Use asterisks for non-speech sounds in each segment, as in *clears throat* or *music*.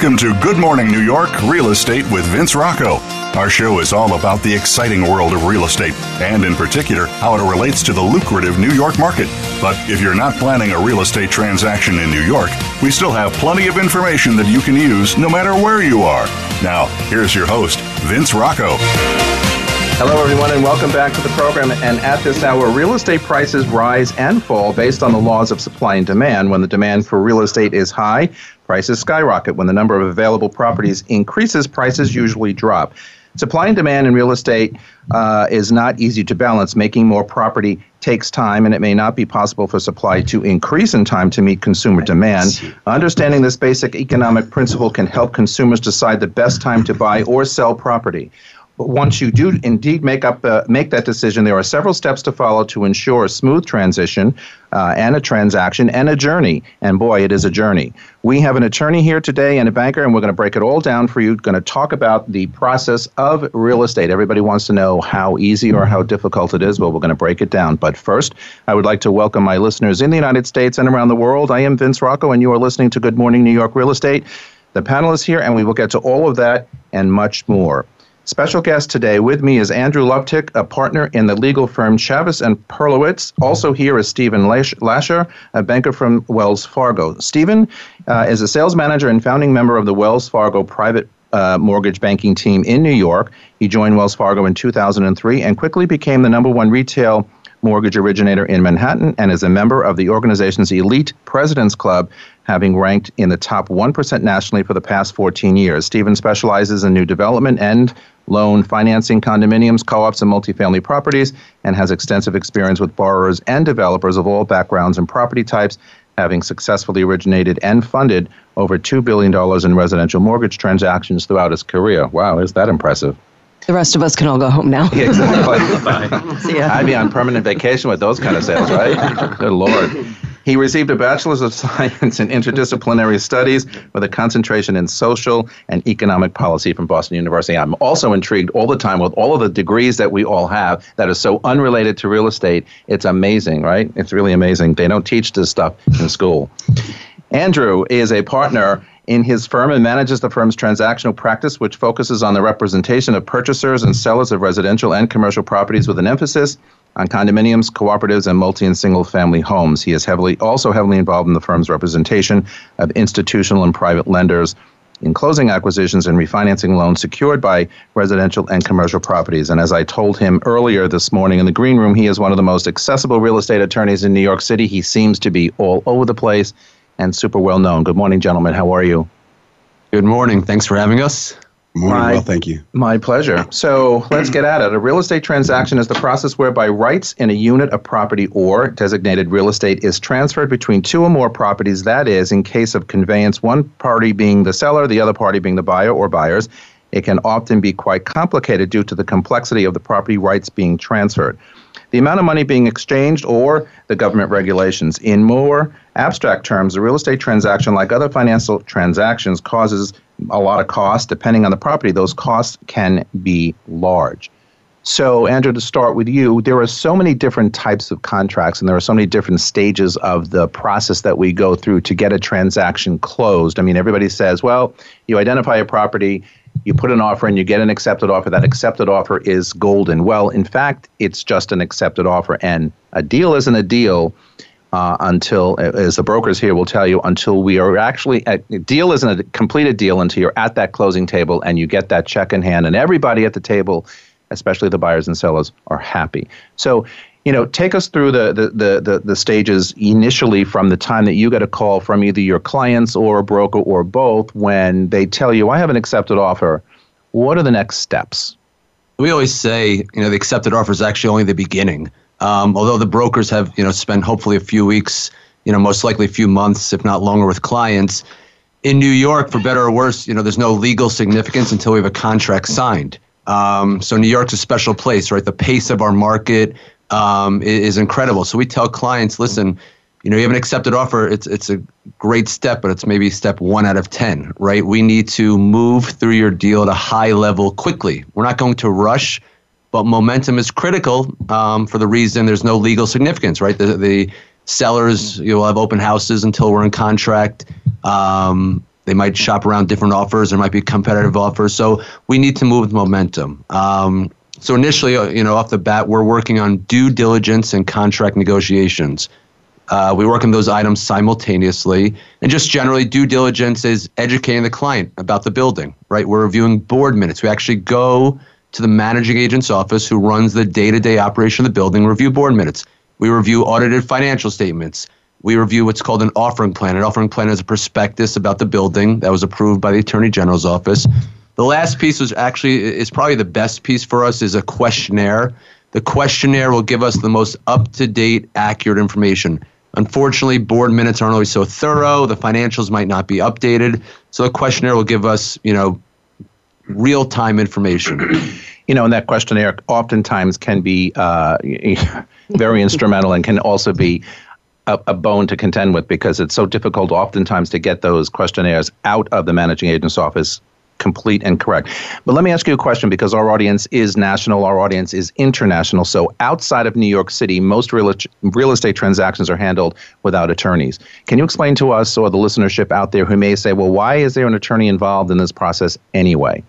Welcome to Good Morning New York Real Estate with Vince Rocco. Our show is all about the exciting world of real estate and, in particular, how it relates to the lucrative New York market. But if you're not planning a real estate transaction in New York, we still have plenty of information that you can use no matter where you are. Now, here's your host, Vince Rocco. Hello, everyone, and welcome back to the program. And at this hour, real estate prices rise and fall based on the laws of supply and demand. When the demand for real estate is high, prices skyrocket. When the number of available properties increases, prices usually drop. Supply and demand in real estate uh, is not easy to balance. Making more property takes time, and it may not be possible for supply to increase in time to meet consumer demand. Understanding this basic economic principle can help consumers decide the best time to buy or sell property. Once you do indeed make up uh, make that decision, there are several steps to follow to ensure a smooth transition uh, and a transaction and a journey. And boy, it is a journey. We have an attorney here today and a banker, and we're going to break it all down for you. Going to talk about the process of real estate. Everybody wants to know how easy or how difficult it is, but we're going to break it down. But first, I would like to welcome my listeners in the United States and around the world. I am Vince Rocco, and you are listening to Good Morning New York Real Estate. The panel is here, and we will get to all of that and much more. Special guest today with me is Andrew Luftig, a partner in the legal firm Chaves and Perlowitz. Also here is Stephen Lasher, a banker from Wells Fargo. Stephen uh, is a sales manager and founding member of the Wells Fargo private uh, mortgage banking team in New York. He joined Wells Fargo in 2003 and quickly became the number one retail mortgage originator in Manhattan and is a member of the organization's elite President's Club, having ranked in the top 1% nationally for the past 14 years. Stephen specializes in new development and loan financing condominiums, co ops, and multifamily properties, and has extensive experience with borrowers and developers of all backgrounds and property types, having successfully originated and funded over $2 billion in residential mortgage transactions throughout his career. Wow, is that impressive? The rest of us can all go home now. Yeah, exactly. *laughs* See ya. I'd be on permanent vacation with those kind of sales, right? Good Lord. He received a Bachelor's of Science in Interdisciplinary Studies with a concentration in social and economic policy from Boston University. I'm also intrigued all the time with all of the degrees that we all have that are so unrelated to real estate. It's amazing, right? It's really amazing. They don't teach this stuff in school. Andrew is a partner in his firm and manages the firm's transactional practice, which focuses on the representation of purchasers and sellers of residential and commercial properties with an emphasis on condominiums, cooperatives, and multi and single family homes. He is heavily also heavily involved in the firm's representation of institutional and private lenders in closing acquisitions and refinancing loans secured by residential and commercial properties. And as I told him earlier this morning in the green room, he is one of the most accessible real estate attorneys in New York City. He seems to be all over the place and super well known. Good morning, gentlemen. How are you? Good morning. Thanks for having us. Morning. My, well, thank you. My pleasure. So let's get at it. A real estate transaction is the process whereby rights in a unit of property or designated real estate is transferred between two or more properties. That is, in case of conveyance, one party being the seller, the other party being the buyer or buyers. It can often be quite complicated due to the complexity of the property rights being transferred the amount of money being exchanged, or the government regulations. In more abstract terms, a real estate transaction, like other financial transactions, causes a lot of cost. Depending on the property, those costs can be large. So, Andrew, to start with you, there are so many different types of contracts and there are so many different stages of the process that we go through to get a transaction closed. I mean, everybody says, well, you identify a property, you put an offer and you get an accepted offer. That accepted offer is golden. Well, in fact, it's just an accepted offer. And a deal isn't a deal uh, until, as the brokers here will tell you, until we are actually, a deal isn't a completed deal until you're at that closing table and you get that check in hand. And everybody at the table, especially the buyers and sellers, are happy. So you know, take us through the, the, the, the, stages initially from the time that you get a call from either your clients or a broker or both when they tell you, I have an accepted offer. What are the next steps? We always say, you know, the accepted offer is actually only the beginning. Um, although the brokers have, you know, spent hopefully a few weeks, you know, most likely a few months, if not longer, with clients. In New York, for better or worse, you know, there's no legal significance until we have a contract signed. Um, so New York's a special place, right? The pace of our market, um, is incredible. So we tell clients, listen, you know, you have an accepted offer. It's it's a great step, but it's maybe step one out of ten, right? We need to move through your deal at a high level quickly. We're not going to rush, but momentum is critical um, for the reason there's no legal significance, right? The the sellers, you will have open houses until we're in contract. Um, they might shop around different offers. There might be competitive offers. So we need to move with momentum. Um, so initially, uh, you know, off the bat, we're working on due diligence and contract negotiations. Uh, we work on those items simultaneously. And just generally, due diligence is educating the client about the building, right? We're reviewing board minutes. We actually go to the managing agent's office who runs the day to day operation of the building, review board minutes. We review audited financial statements. We review what's called an offering plan. An offering plan is a prospectus about the building that was approved by the Attorney General's office. The last piece was actually is probably the best piece for us is a questionnaire. The questionnaire will give us the most up to date, accurate information. Unfortunately, board minutes aren't always so thorough. The financials might not be updated. So the questionnaire will give us, you know, real time information. *clears throat* You know, and that questionnaire oftentimes can be uh, *laughs* very instrumental and can also be a, a, bone to contend with because it's so difficult oftentimes to get those questionnaires out of the managing agent's office complete and correct. But let me ask you a question because our audience is national, our audience is international. So outside of New York City, most real, real estate transactions are handled without attorneys. Can you explain to us or the listenership out there who may say, well, why is there an attorney involved in this process anyway?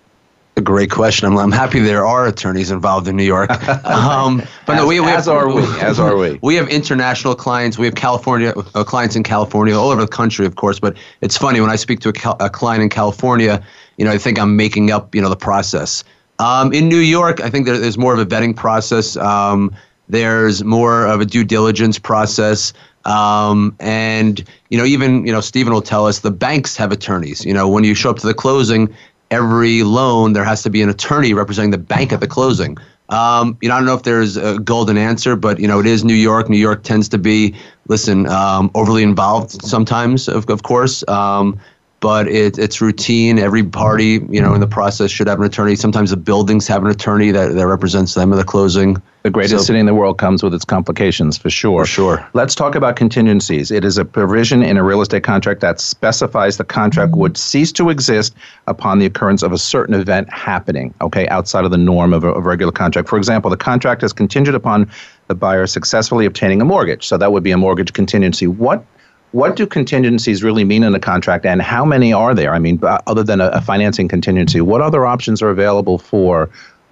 A great question. I'm, I'm happy there are attorneys involved in New York. *laughs* Um, but as, no, we, we as have, are we. As are we. We have international clients. We have California uh, clients in California, all over the country, of course. But it's funny when I speak to a, a client in California, you know, I think I'm making up, you know, the process. Um, in New York, I think there's more of a vetting process. Um, there's more of a due diligence process. Um, and you know, even you know, Stephen will tell us the banks have attorneys. You know, when you show up to the closing, every loan, there has to be an attorney representing the bank at the closing. Um, you know, I don't know if there's a golden answer, but you know, it is New York. New York tends to be, listen, um, overly involved sometimes, of, of course. Um, but it, it's routine. Every party, you know, in the process should have an attorney. Sometimes the buildings have an attorney that, that represents them in the closing. The greatest so, city in the world comes with its complications, for sure. For sure. Let's talk about contingencies. It is a provision in a real estate contract that specifies the contract would cease to exist upon the occurrence of a certain event happening, okay, outside of the norm of a, of a regular contract. For example, the contract is contingent upon the buyer successfully obtaining a mortgage. So that would be a mortgage contingency. What what do contingencies really mean in a contract, and how many are there? I mean, other than a, a financing contingency, what other options are available for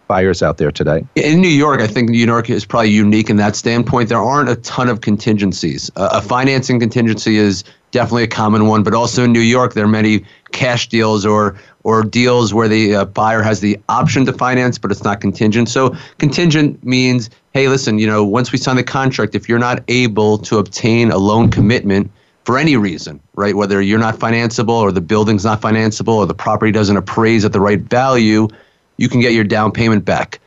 buyers out there today? In New York, I think New York is probably unique in that standpoint. There aren't a ton of contingencies. Uh, a financing contingency is definitely a common one, but also in New York, there are many cash deals or or deals where the uh, buyer has the option to finance, but it's not contingent. So contingent means, hey, listen, you know, once we sign the contract, if you're not able to obtain a loan commitment for any reason, right? Whether you're not financeable or the building's not financeable or the property doesn't appraise at the right value, you can get your down payment back.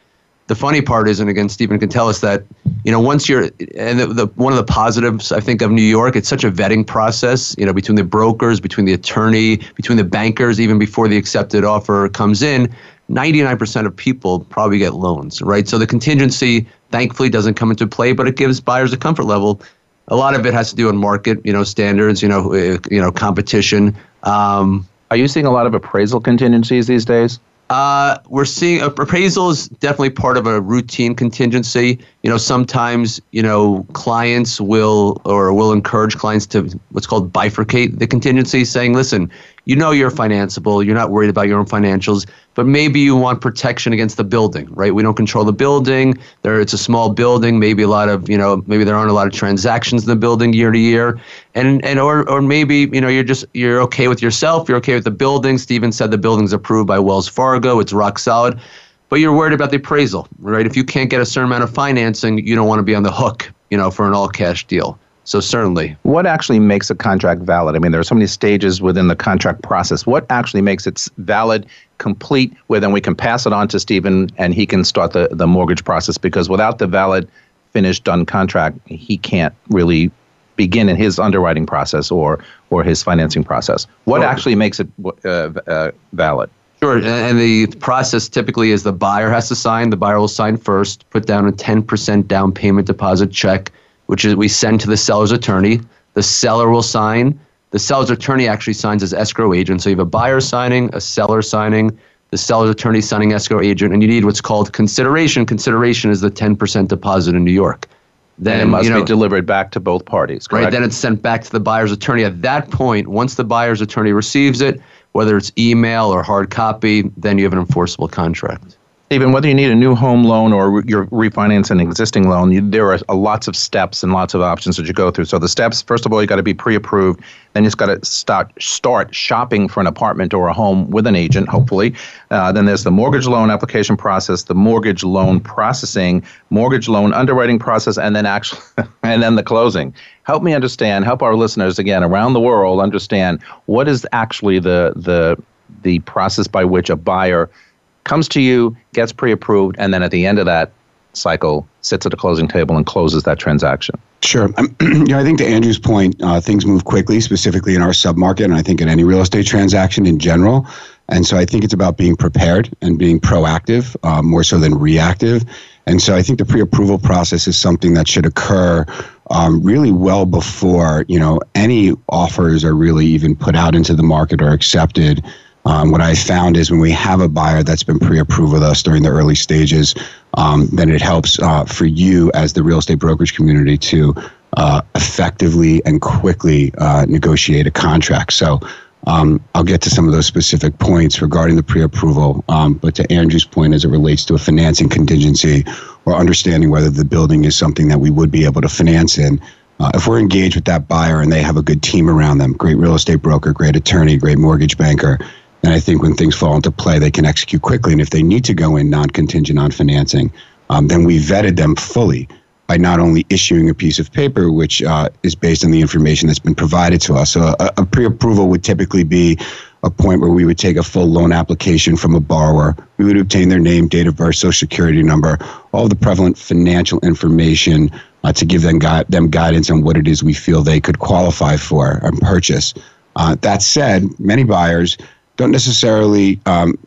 The funny part is, and again, Stephen can tell us that, you know, once you're, and the, the, one of the positives I think of New York, it's such a vetting process, you know, between the brokers, between the attorney, between the bankers, even before the accepted offer comes in. 99% of people probably get loans, right? So the contingency, thankfully, doesn't come into play, but it gives buyers a comfort level a lot of it has to do with market, you know, standards, you know, uh, you know, competition. Um, Are you seeing a lot of appraisal contingencies these days? Uh, we're seeing appraisal is definitely part of a routine contingency. You know, sometimes you know clients will or will encourage clients to what's called bifurcate the contingency, saying, "Listen, you know you're financeable, you're not worried about your own financials, but maybe you want protection against the building, right? We don't control the building. There, it's a small building. Maybe a lot of, you know, maybe there aren't a lot of transactions in the building year to year, and and or or maybe you know you're just you're okay with yourself. You're okay with the building. Stephen said the building's approved by Wells Fargo. It's rock solid, but you're worried about the appraisal, right? If you can't get a certain amount of financing, you don't want to be on the hook, you know, for an all cash deal. So certainly. What actually makes a contract valid? I mean, there are so many stages within the contract process. What actually makes it valid, complete, where then we can pass it on to Stephen and he can start the, the mortgage process? Because without the valid, finished, done contract, he can't really begin in his underwriting process or or his financing process. What sure. actually makes it uh, uh, valid? Sure, and the process typically is the buyer has to sign. The buyer will sign first, put down a 10% down payment deposit check which is we send to the seller's attorney. The seller will sign. The seller's attorney actually signs as escrow agent. So you have a buyer signing, a seller signing, the seller's attorney signing escrow agent, and you need what's called consideration. Consideration is the 10% deposit in New York. then and it must you know, be delivered back to both parties. Correct? Right. Then it's sent back to the buyer's attorney. At that point, once the buyer's attorney receives it, whether it's email or hard copy, then you have an enforceable contract. Even whether you need a new home loan or you're refinancing an existing loan, you, there are lots of steps and lots of options that you go through. So the steps, first of all, you got to be pre-approved. Then you just got to start start shopping for an apartment or a home with an agent, hopefully. Uh, then there's the mortgage loan application process, the mortgage loan processing, mortgage loan underwriting process, and then actually, *laughs* and then the closing. Help me understand. Help our listeners again around the world understand what is actually the the the process by which a buyer comes to you, gets pre approved, and then at the end of that cycle, sits at a closing table and closes that transaction. Sure. *clears throat* Yeah, I think to Andrew's point, uh, things move quickly, specifically in our submarket, and I think in any real estate transaction in general. And so I think it's about being prepared and being proactive uh, more so than reactive. And so I think the pre-approval process is something that should occur um, really well before you know any offers are really even put out into the market or accepted. Um, what I found is when we have a buyer that's been pre-approved with us during the early stages, um, then it helps uh, for you as the real estate brokerage community to uh, effectively and quickly uh, negotiate a contract. So um, I'll get to some of those specific points regarding the pre-approval. Um, but to Andrew's point, as it relates to a financing contingency or understanding whether the building is something that we would be able to finance in. Uh, if we're engaged with that buyer and they have a good team around them, great real estate broker, great attorney, great mortgage banker, and I think when things fall into play, they can execute quickly. And if they need to go in non contingent on financing, um, then we vetted them fully by not only issuing a piece of paper, which uh, is based on the information that's been provided to us. So a, a pre approval would typically be a point where we would take a full loan application from a borrower. We would obtain their name, date of birth, social security number, all the prevalent financial information uh, to give them, gui- them guidance on what it is we feel they could qualify for and purchase. Uh, that said, many buyers don't necessarily um,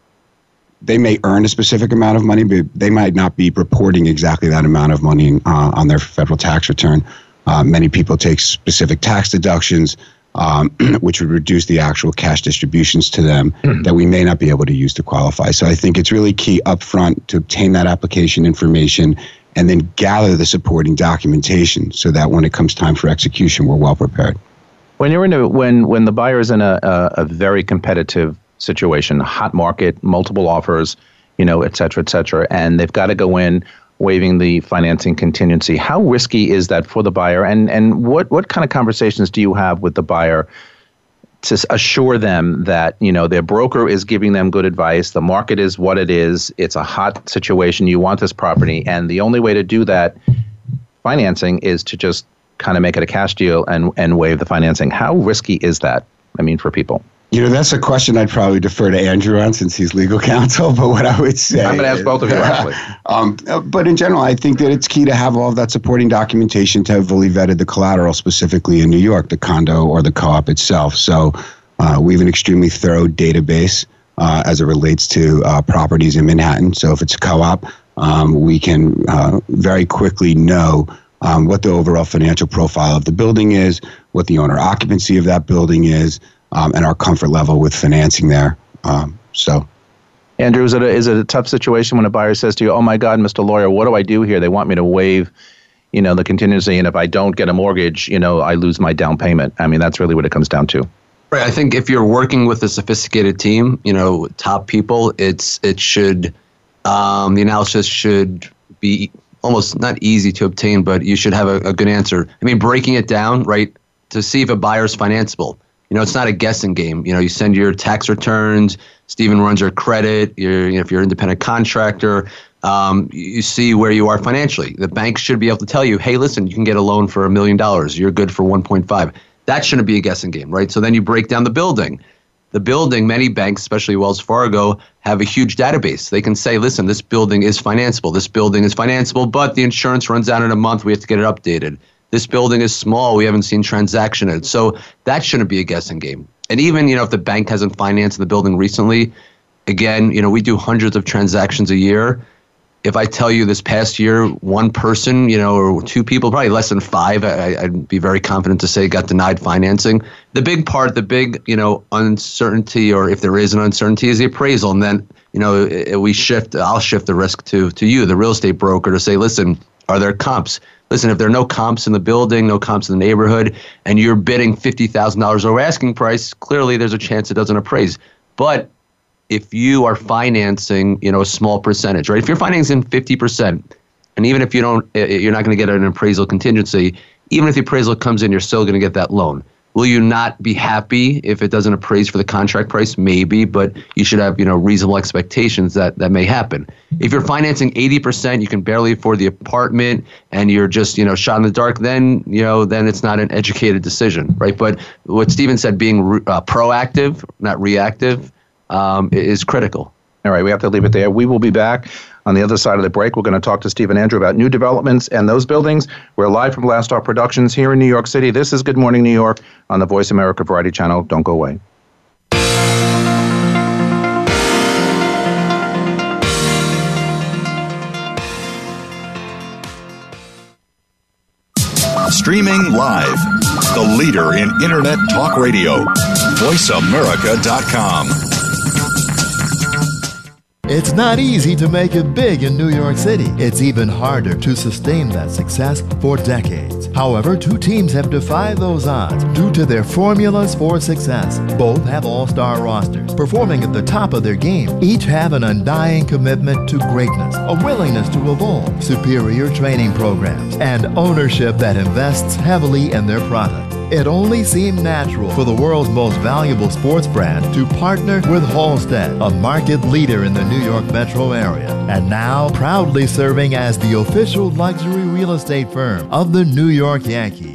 they may earn a specific amount of money, but they might not be reporting exactly that amount of money uh, on their federal tax return. Uh, many people take specific tax deductions, um, *clears throat* which would reduce the actual cash distributions to them mm-hmm. that we may not be able to use to qualify. So I think it's really key upfront to obtain that application information and then gather the supporting documentation so that when it comes time for execution, we're well prepared. When you're in a when when the buyer is in a, a, a very competitive situation, hot market, multiple offers, you know, et cetera, et cetera, and they've got to go in waiving the financing contingency. How risky is that for the buyer, and and what what kind of conversations do you have with the buyer? to assure them that you know their broker is giving them good advice the market is what it is it's a hot situation you want this property and the only way to do that financing is to just kind of make it a cash deal and, and waive the financing. How risky is that? I mean, for people. You know, that's a question I'd probably defer to Andrew on since he's legal *laughs* counsel. But what I would say, I'm going to ask both of you actually. *laughs* um, but in general, I think that it's key to have all of that supporting documentation to have fully vetted the collateral, specifically in New York, the condo or the co-op itself. So uh, we have an extremely thorough database uh, as it relates to uh, properties in Manhattan. So if it's a co-op, um, we can uh, very quickly know um, what the overall financial profile of the building is, what the owner occupancy of that building is, um, and our comfort level with financing there. Um, so. Andrew, is it, a, is it a tough situation when a buyer says to you, "Oh my God, Mr. Lawyer, what do I do here? They want me to waive, you know, the contingency, and if I don't get a mortgage, you know, I lose my down payment." I mean, that's really what it comes down to. Right. I think if you're working with a sophisticated team, you know, top people, it's it should um, the analysis should be almost not easy to obtain, but you should have a, a good answer. I mean, breaking it down, right, to see if a buyer is financeable. You know, it's not a guessing game. You know, you send your tax returns. Stephen runs your credit. You're, you know, if you're an independent contractor, um, you see where you are financially. The bank should be able to tell you, hey, listen, you can get a loan for a million dollars. You're good for 1.5. That shouldn't be a guessing game, right? So then you break down the building the building, many banks, especially Wells Fargo, have a huge database. They can say, listen, this building is financeable. This building is financeable, but the insurance runs out in a month. We have to get it updated. This building is small. We haven't seen transaction in it. So that shouldn't be a guessing game. And even, you know, if the bank hasn't financed the building recently, again, you know, we do hundreds of transactions a year if I tell you this past year, one person, you know, or two people, probably less than five, I, would be very confident to say got denied financing. The big part, the big, you know, uncertainty, or if there is an uncertainty, is the appraisal. And then, you know, we shift, I'll shift the risk to, to you, the real estate broker, to say, listen, Are there comps? Listen, if there are no comps in the building, no comps in the neighborhood, and you're bidding fifty thousand dollars over asking price, clearly there's a chance it doesn't appraise. But if you are financing, you know, a small percentage, right? If you're financing fifty percent, and even if you don't, you're not going to get an appraisal contingency. Even if the appraisal comes in, you're still going to get that loan. Will you not be happy if it doesn't appraise for the contract price? Maybe, but you should have you know reasonable expectations that that may happen. If you're financing 80%, you can barely afford the apartment, and you're just you know shot in the dark. Then you know then it's not an educated decision, right? But what Stephen said, being uh, proactive, not reactive, um, is critical. All right, we have to leave it there. We will be back on the other side of the break. We're going to talk to Steve and Andrew about new developments and those buildings. We're live from Blastar Productions here in New York City. This is Good Morning New York on the Voice America Variety Channel. Don't go away. Streaming live, the leader in Internet Talk Radio, VoiceAmerica.com. It's not easy to make it big in New York City. It's even harder to sustain that success for decades. However, two teams have defied those odds due to their formulas for success. Both have all star rosters, performing at the top of their game. Each have an undying commitment to greatness, a willingness to evolve, superior training programs, and ownership that invests heavily in their product. It only seemed natural for the world's most valuable sports brand to partner with Halstead, a market leader in the New York metro area, and now proudly serving as the official luxury real estate firm of the New York Yankees.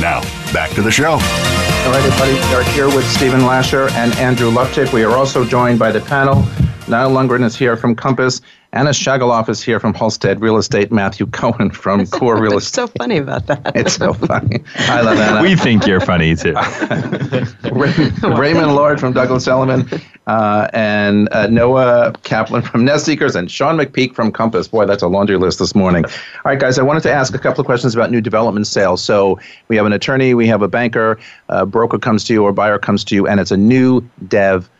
Now, back to the show. All right, everybody. We're here with Stephen Lasher and Andrew Luftig. We are also joined by the panel. Niall Lundgren is here from Compass. Anna Shagaloff is here from Halstead Real Estate. Matthew Cohen from *laughs* Core Real Estate. so funny about that. *laughs* It's so funny. I love Anna. We think you're funny too. *laughs* Raymond Lord from Douglas Elliman, uh, and uh, Noah Kaplan from Nest Seekers, and Sean McPeak from Compass. Boy, that's a laundry list this morning. All right, guys, I wanted to ask a couple of questions about new development sales. So we have an attorney, we have a banker, a broker comes to you, or buyer comes to you, and it's a new dev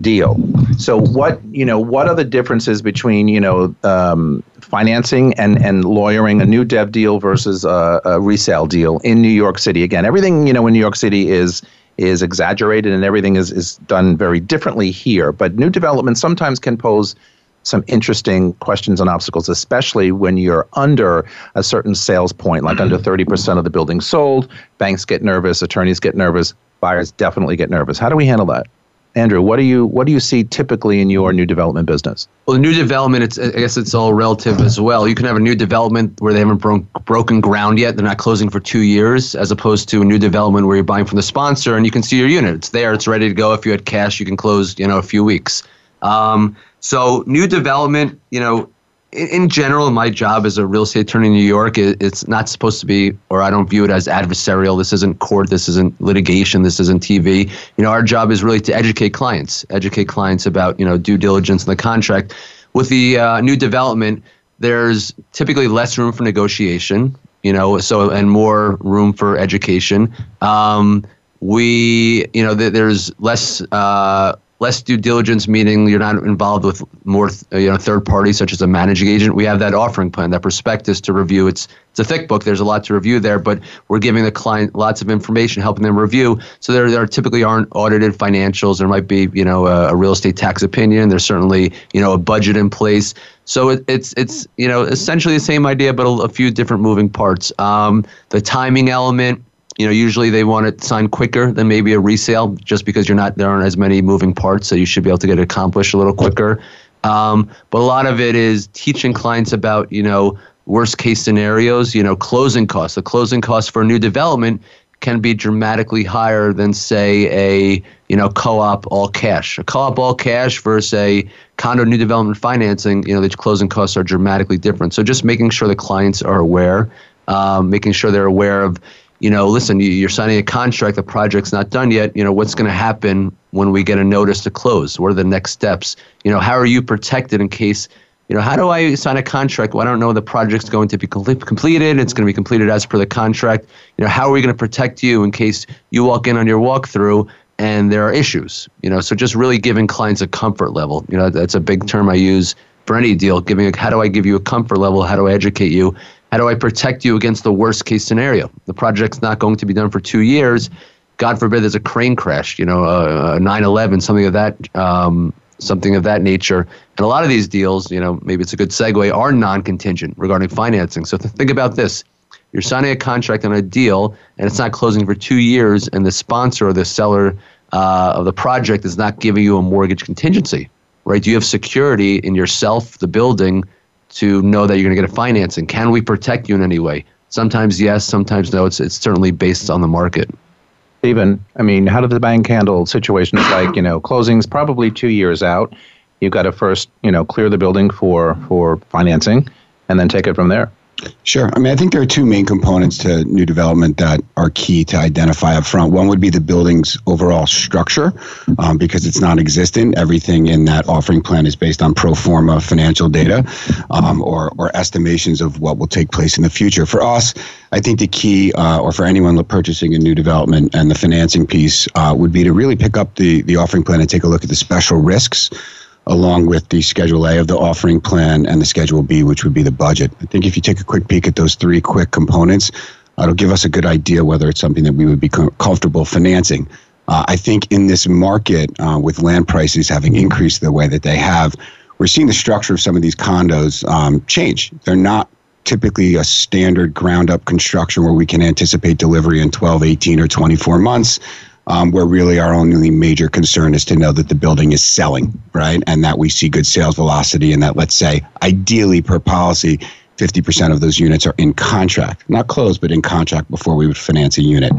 deal. So what you know, what are the differences between you know um, financing and and lawyering a new dev deal versus a, a, resale deal in New York City? Again, everything you know in New York City is is exaggerated and everything is is done very differently here. But new development sometimes can pose some interesting questions and obstacles, especially when you're under a certain sales point, like under 30% of the building sold. Banks get nervous, attorneys get nervous, buyers definitely get nervous. How do we handle that? Andrew, what do you what do you see typically in your new development business? Well, the new development, it's I guess it's all relative as well. You can have a new development where they haven't bro- broken ground yet; they're not closing for two years, as opposed to a new development where you're buying from the sponsor and you can see your unit. It's there, it's ready to go. If you had cash, you can close, you know, a few weeks. Um, so new development, you know, in, general, my job as a real estate attorney in New York, it's not supposed to be, or I don't view it as adversarial. This isn't court. This isn't litigation. This isn't TV. You know, our job is really to educate clients, educate clients about you know due diligence in the contract. With the uh, new development, there's typically less room for negotiation. You know, so and more room for education. Um, we, you know, th- there's less. Uh, less due diligence, meaning you're not involved with more you know third parties such as a managing agent. We have that offering plan, that prospectus to review. It's it's a thick book. There's a lot to review there, but we're giving the client lots of information, helping them review. So there, there typically aren't audited financials. There might be you know a, a real estate tax opinion. There's certainly you know a budget in place. So it, it's it's you know essentially the same idea, but a, a few different moving parts. Um, the timing element you know, usually they want it signed quicker than maybe a resale, just because you're not there aren't as many moving parts, so you should be able to get it accomplished a little quicker. Um, but a lot of it is teaching clients about you know worst case scenarios. You know, closing costs. The closing costs for a new development can be dramatically higher than say a you know co-op all cash. A co-op all cash versus a condo new development financing. You know, the closing costs are dramatically different. So just making sure the clients are aware, um, making sure they're aware of you know, listen, you're signing a contract, the project's not done yet. You know, what's going to happen when we get a notice to close? What are the next steps? You know, how are you protected in case, you know, how do I sign a contract? Well, I don't know the project's going to be completed. It's going to be completed as per the contract. You know, how are we going to protect you in case you walk in on your walkthrough and there are issues? You know, so just really giving clients a comfort level. You know, that's a big term I use for any deal. Giving, a, how do I give you a comfort level? How do I educate you? How do I protect you against the worst case scenario? The project's not going to be done for two years. God forbid there's a crane crash, you know, a 9/11, something of that, um, something of that nature. And a lot of these deals, you know, maybe it's a good segue, are non-contingent regarding financing. So think about this: you're signing a contract on a deal, and it's not closing for two years, and the sponsor or the seller uh, of the project is not giving you a mortgage contingency, right? Do you have security in yourself, the building? To know that you're going to get a financing? Can we protect you in any way? Sometimes yes, sometimes no. It's, it's certainly based on the market. Stephen, I mean, how does the bank handle situations like, you know, closing's probably two years out. You've got to first, you know, clear the building for, for financing and then take it from there. Sure. I mean, I think there are two main components to new development that are key to identify up front. One would be the building's overall structure, um, because it's non existent. Everything in that offering plan is based on pro forma financial data um, or, or estimations of what will take place in the future. For us, I think the key, uh, or for anyone purchasing a new development and the financing piece, uh, would be to really pick up the, the offering plan and take a look at the special risks along with the Schedule A of the offering plan and the Schedule B, which would be the budget. I think if you take a quick peek at those three quick components, uh, it'll give us a good idea whether it's something that we would be com- comfortable financing. Uh, I think in this market, uh, with land prices having increased the way that they have, we're seeing the structure of some of these condos um, change. They're not typically a standard ground up construction where we can anticipate delivery in 12, 18, or 24 months um, where really our only major concern is to know that the building is selling, right? And that we see good sales velocity and that, let's say, ideally per policy, 50% of those units are in contract, not closed, but in contract before we would finance a unit.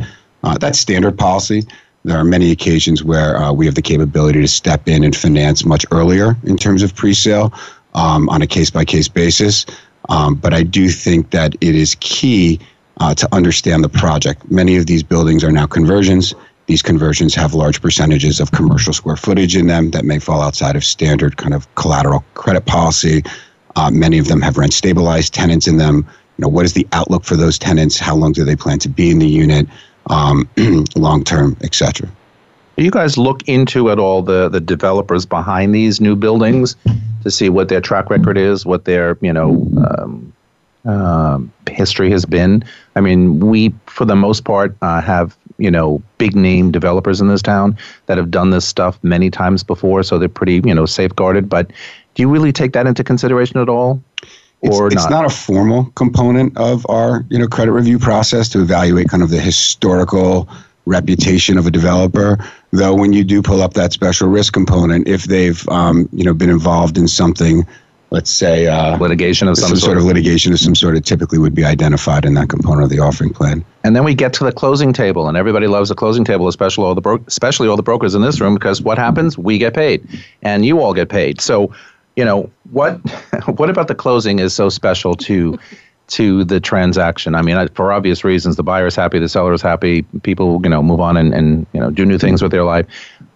Uh, that's standard policy. There are many occasions where uh, we have the capability to step in and finance much earlier in terms of pre sale um, on a case by case basis. Um, but I do think that it is key uh, to understand the project. Many of these buildings are now conversions. These conversions have large percentages of commercial square footage in them that may fall outside of standard kind of collateral credit policy. Uh, many of them have rent stabilized tenants in them. You know, what is the outlook for those tenants? How long do they plan to be in the unit, um, *clears throat* long term, et cetera? Do you guys look into at all the, the developers behind these new buildings to see what their track record is, what their you know um, uh, history has been? I mean, we for the most part uh, have you know big name developers in this town that have done this stuff many times before, so they're pretty you know safeguarded. But do you really take that into consideration at all? Or it's, it's not? a formal component of our you know credit review process to evaluate kind of the historical reputation of a developer. Though when you do pull up that special risk component, if they've um, you know been involved in something let's say uh, litigation of some, some sort. of litigation of some sort of typically would be identified in that component of the offering plan. And then we get to the closing table, and everybody loves the closing table, especially all the bro- especially all the brokers in this room, because what happens? We get paid, and you all get paid. So, you know what? *laughs* what about the closing is so special to? to the transaction. I mean, for obvious reasons, the buyer is happy, the seller is happy. People, you know, move on and, and you know do new things with their life.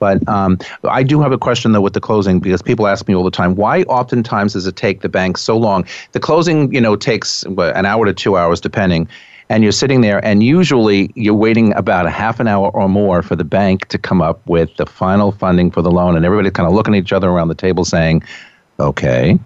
But um, I do have a question though with the closing because people ask me all the time, why oftentimes does it take the bank so long? The closing, you know, takes an hour to two hours depending. and you're sitting there, and usually you're waiting about a half an hour or more for the bank to come up with the final funding for the loan, and everybody's kind of looking at each other around the table saying, "Okay,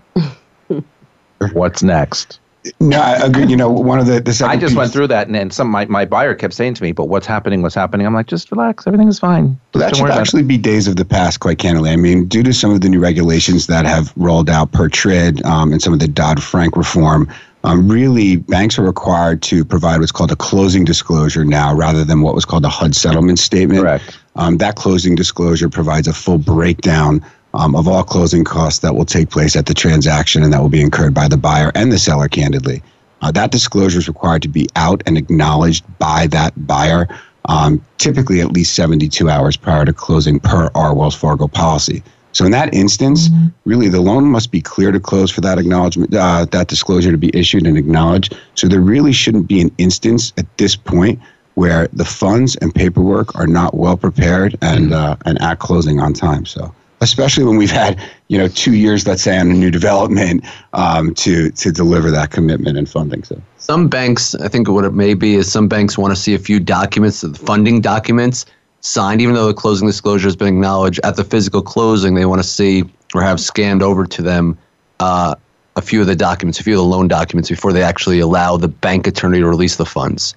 *laughs* what's next?" No, I agree. You know, one of the the I just piece- went through that, and then some my, my buyer kept saying to me, "But what's happening? What's happening?" I'm like, "Just relax, everything is fine." Just that should worry it." actually be days of the past, quite candidly. I mean, due to some of the new regulations that have rolled out per TRID um, and some of the Dodd Frank reform, um, really banks are required to provide what's called a closing disclosure now rather than what was called a HUD settlement statement. Correct. Um, that closing disclosure provides a full breakdown um, of all closing costs that will take place at the transaction and that will be incurred by the buyer and the seller, candidly. Uh, that disclosure is required to be out and acknowledged by that buyer, um, typically at least 72 hours prior to closing per our Wells Fargo policy. So in that instance, really the loan must be clear to close for that acknowledgement, uh, that disclosure to be issued and acknowledged. So there really shouldn't be an instance at this point where the funds and paperwork are not well prepared and uh, and at closing on time. So especially when we've had you know two years, let's say, on a new development um, to to deliver that commitment and funding. So Some banks, I think what it may be is some banks want to see a few documents, the funding documents signed, even though the closing disclosure has been acknowledged at the physical closing. They want to see or have scanned over to them uh, a few of the documents, a few of the loan documents before they actually allow the bank attorney to release the funds.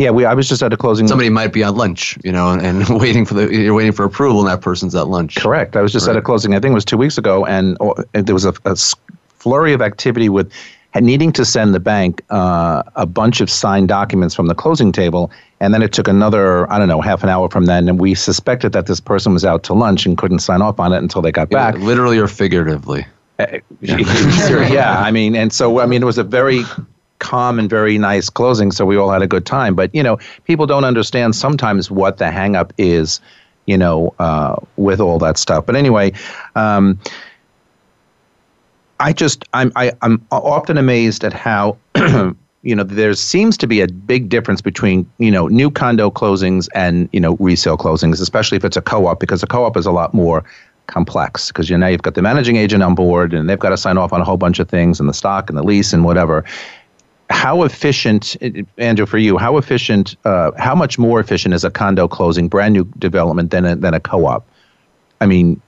Yeah, we. I was just at a closing. Somebody might be on lunch, you know, and, and *laughs* waiting for the you're waiting for approval, and that person's at lunch. Correct. I was just at a closing. I think it was two weeks ago, and, oh, and there was a flurry of activity with needing to send the bank uh, a bunch of signed documents from the closing table, and then it took another I don't know half an hour from then, and we suspected that this person was out to lunch and couldn't sign off on it until they got Yeah, back. literally or figuratively. *laughs* yeah, I mean, and so I mean, it was a very calm and very nice closing, so we all had a good time. But you know, people don't understand sometimes what the hang up is, you know, uh, with all that stuff. But anyway, um, I just I'm I, I'm often amazed at how. *clears throat* You know, there seems to be a big difference between you know new condo closings and you know resale closings, especially if it's a co-op, because a co-op is a lot more complex because you know you've got the managing agent on board and they've got to sign off on a whole bunch of things and the stock and the lease and whatever. How efficient, Andrew, for you? How efficient? Uh, how much more efficient is a condo closing, brand new development, than a, than a co-op? I mean,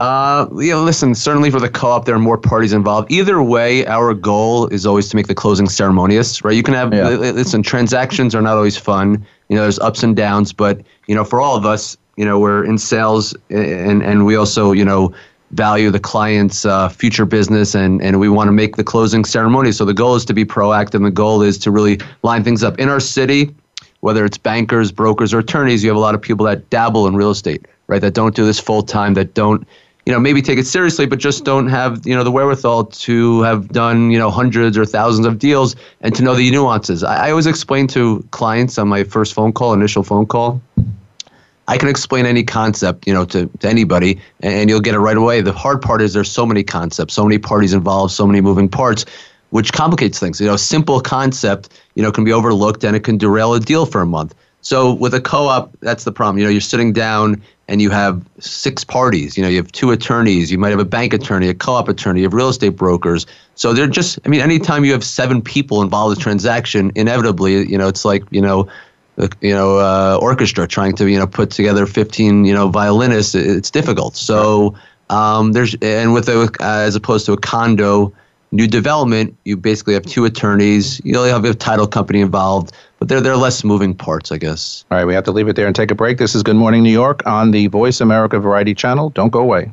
Uh, yeah, listen, certainly for the co-op, there are more parties involved. Either way, our goal is always to make the closing ceremonious, right? You can have, Yeah. listen, transactions are not always fun. You know, there's ups and downs, but, you know, for all of us, you know, we're in sales and, and we also, you know, value the client's uh, future business and, and we want to make the closing ceremony. So the goal is to be proactive. The goal is to really line things up. In our city, whether it's bankers, brokers, or attorneys, you have a lot of people that dabble in real estate, right? That don't do this full time, that don't, you know, maybe take it seriously, but just don't have, you know, the wherewithal to have done, you know, hundreds or thousands of deals and to know the nuances. I, I always explain to clients on my first phone call, initial phone call, I can explain any concept, you know, to, to anybody, and, and you'll get it right away. The hard part is there's so many concepts, so many parties involved, so many moving parts, which complicates things. You know, a simple concept, you know, can be overlooked and it can derail a deal for a month. So with a co-op, that's the problem. You know, you're sitting down and you have six parties. You know, you have two attorneys. You might have a bank attorney, a co-op attorney, you have real estate brokers. So they're just, I mean, anytime you have seven people involved in a transaction, inevitably, you know, it's like, you know, you know, uh, orchestra trying to, you know, put together 15, you know, violinists. It's difficult. So um, there's, and with a, uh, as opposed to a condo, new development, you basically have two attorneys. You only have a title company involved, but there are less moving parts, I guess. all right, we have to leave it there and take a break. This is Good Morning New York on the Voice America Variety Channel. Don't go away.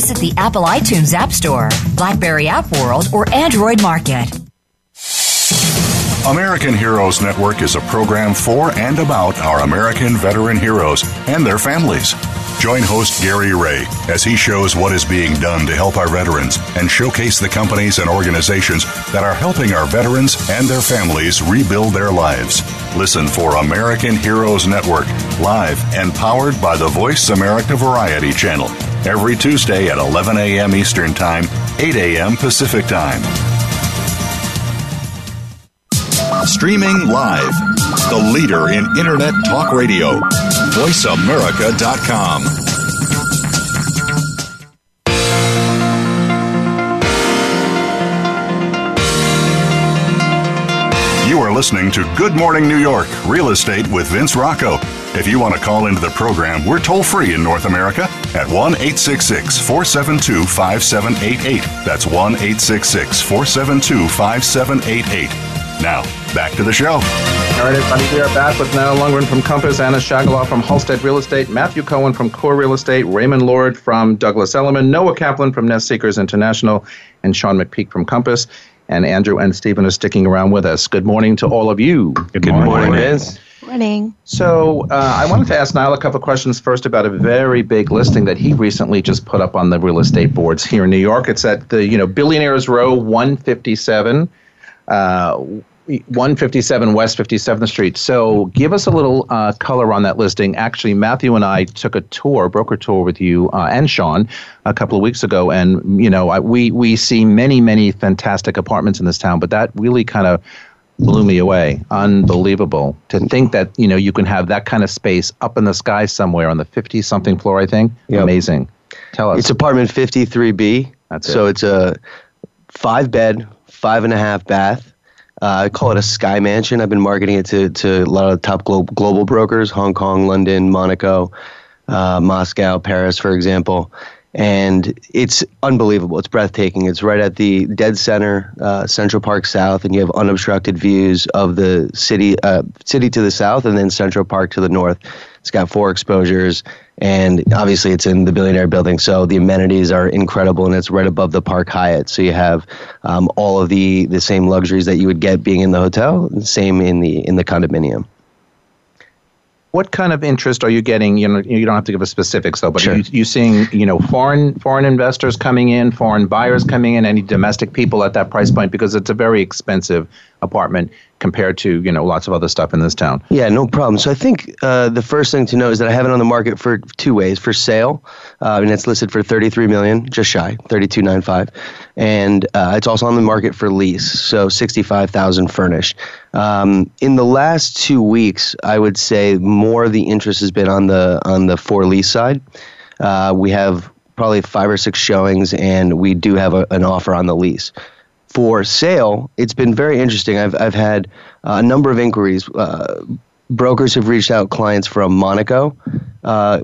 Visit the Apple iTunes App Store, Blackberry App World, or Android Market. American Heroes Network is a program for and about our American veteran heroes and their families. Join host Gary Ray as he shows what is being done to help our veterans and showcase the companies and organizations that are helping our veterans and their families rebuild their lives. Listen for American Heroes Network, live and powered by the Voice America Variety Channel, every Tuesday at 11 a.m. Eastern Time, 8 a.m. Pacific Time. Streaming live. The leader in Internet talk radio. VoiceAmerica.com. You are listening to Good Morning New York Real Estate with Vince Rocco. If you want to call into the program, we're toll free in North America at 1 866 472 5788. That's 1 866 472 5788. Now, back to the show. All right, everybody, we are back with Niall Lundgren from Compass, Anna Shagaloff from Halstead Real Estate, Matthew Cohen from Core Real Estate, Raymond Lord from Douglas Elliman, Noah Kaplan from Nest Seekers International, and Sean McPeak from Compass. And Andrew and Stephen are sticking around with us. Good morning to all of you. Good, Good morning, morning, Vince. Morning. So, uh, I wanted to ask Niall a couple of questions first about a very big listing that he recently just put up on the real estate boards here in New York. It's at the you know Billionaires Row 157. Uh, 157 West 57th Street. So give us a little uh, color on that listing. Actually, Matthew and I took a tour, broker tour with you uh, and Sean a couple of weeks ago, and you know I, we we see many many fantastic apartments in this town, but that really kind of blew me away. Unbelievable to think that you know you can have that kind of space up in the sky somewhere on the 50 something floor. I think yep. amazing. Tell us. It's apartment 53B. That's so it. it's a five bed, five and a half bath uh, I call it a sky mansion. I've been marketing it to, to a lot of top glo- global brokers Hong Kong, London, Monaco, uh, Moscow, Paris, for example. And it's unbelievable. It's breathtaking. It's right at the dead center, uh, Central Park South, and you have unobstructed views of the city, uh, city to the south, and then Central Park to the north. It's got four exposures, and obviously it's in the billionaire building so the amenities are incredible and it's right above the park hyatt so you have um, all of the the same luxuries that you would get being in the hotel same in the in the condominium what kind of interest are you getting? You know, you don't have to give us specifics though, but sure. are you, you seeing you know foreign foreign investors coming in, foreign buyers coming in, any domestic people at that price point because it's a very expensive apartment compared to you know lots of other stuff in this town. Yeah, no problem. So I think uh, the first thing to know is that I have it on the market for two ways: for sale, uh, and it's listed for thirty-three million, just shy, thirty-two nine five, and uh, it's also on the market for lease, so sixty-five thousand furnished. Um, in the last two weeks, I would say more of the interest has been on the on the for lease side. Uh, we have probably five or six showings, and we do have a, an offer on the lease for sale, it's been very interesting. I've I've had uh, a number of inquiries. Uh, brokers have reached out, clients from Monaco, uh,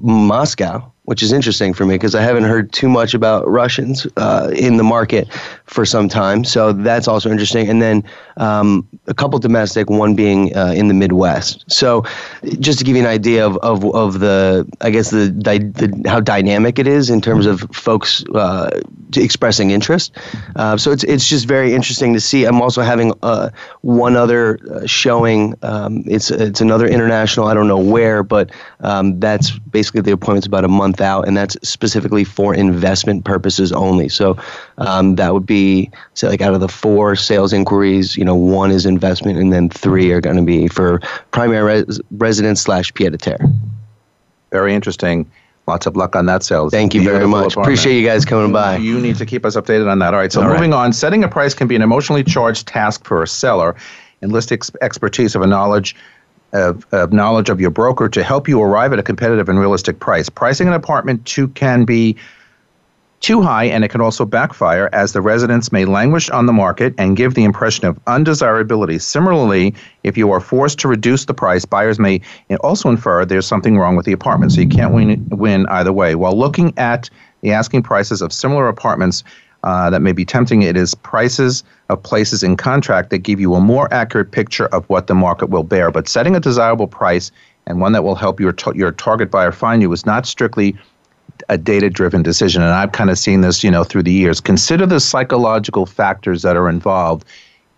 Moscow, which is interesting for me because I haven't heard too much about Russians uh, in the market for some time. So that's also interesting. And then um, a couple domestic, one being uh, in the Midwest. So just to give you an idea of, of, of the, I guess, the, the how dynamic it is in terms of folks uh, expressing interest. Uh, so it's, it's just very interesting to see. I'm also having uh, one other uh, showing. Um, it's, it's another international, I don't know where, but um, that's basically the appointment's about a month out, and that's specifically for investment purposes only. So um, that would be say like out of the four sales inquiries, you know, one is investment, and then three are going to be for primary res- residence slash pied a terre. Very interesting. Lots of luck on that sales. Thank you very much. Apartment. Appreciate you guys coming by. You need to keep us updated on that. All right. So All moving right. on, setting a price can be an emotionally charged task for a seller. Enlist ex- expertise of a knowledge of, of knowledge of your broker to help you arrive at a competitive and realistic price. Pricing an apartment too can be too high and it can also backfire as the residents may languish on the market and give the impression of undesirability. Similarly, if you are forced to reduce the price, buyers may also infer there's something wrong with the apartment. So you can't win, win either way. While looking at the asking prices of similar apartments, uh, that may be tempting. It is prices of places in contract that give you a more accurate picture of what the market will bear. But setting a desirable price and one that will help your, t- your target buyer find you is not strictly a data driven decision. And I've kind of seen this, you know, through the years. Consider the psychological factors that are involved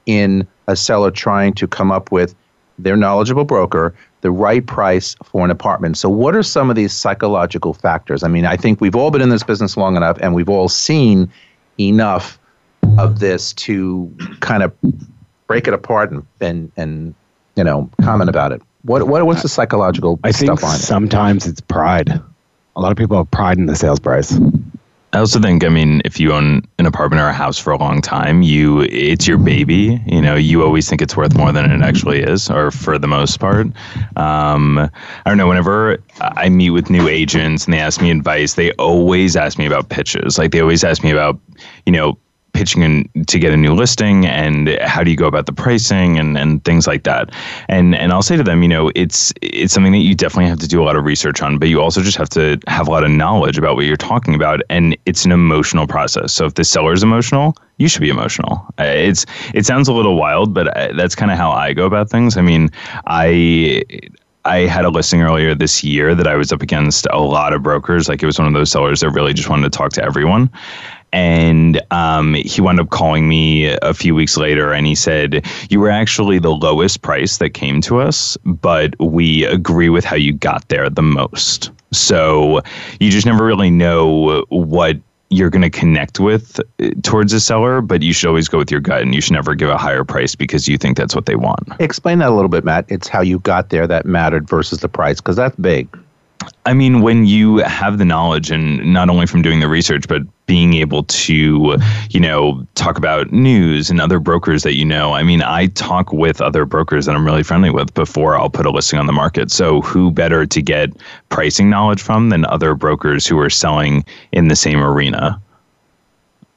in a seller trying to come up with their knowledgeable broker the right price for an apartment. So, what are some of these psychological factors? I mean, I think we've all been in this business long enough and we've all seen enough of this to kind of break it apart and, and, and you know, comment about it. What, what what's the psychological I think stuff on it? sometimes it's pride. A lot of people have pride in the sales price. I also think, I mean, if you own an apartment or a house for a long time, you it's your baby. You know, you always think it's worth more than it actually is, or for the most part. Um, I don't know. Whenever I meet with new agents and they ask me advice, they always ask me about pitches. Like they always ask me about, you know, pitching in to get a new listing and how do you go about the pricing and, and things like that. And and I'll say to them, you know, it's it's something that you definitely have to do a lot of research on, but you also just have to have a lot of knowledge about what you're talking about. And it's an emotional process. So if the seller is emotional, you should be emotional. Uh, It's it sounds a little wild, but uh, that's kind of how I go about things. I mean, I I had a listing earlier this year that I was up against a lot of brokers. Like it was one of those sellers that really just wanted to talk to everyone. And um, he wound up calling me a few weeks later and he said, You were actually the lowest price that came to us, but we agree with how you got there the most. So you just never really know what you're going to connect with uh, towards a seller, but you should always go with your gut and you should never give a higher price because you think that's what they want. Explain that a little bit, Matt. It's how you got there that mattered versus the price, because that's big. I mean, when you have the knowledge, and not only from doing the research, but being able to, you know, talk about news and other brokers that you know. I mean, I talk with other brokers that I'm really friendly with before I'll put a listing on the market. So, who better to get pricing knowledge from than other brokers who are selling in the same arena?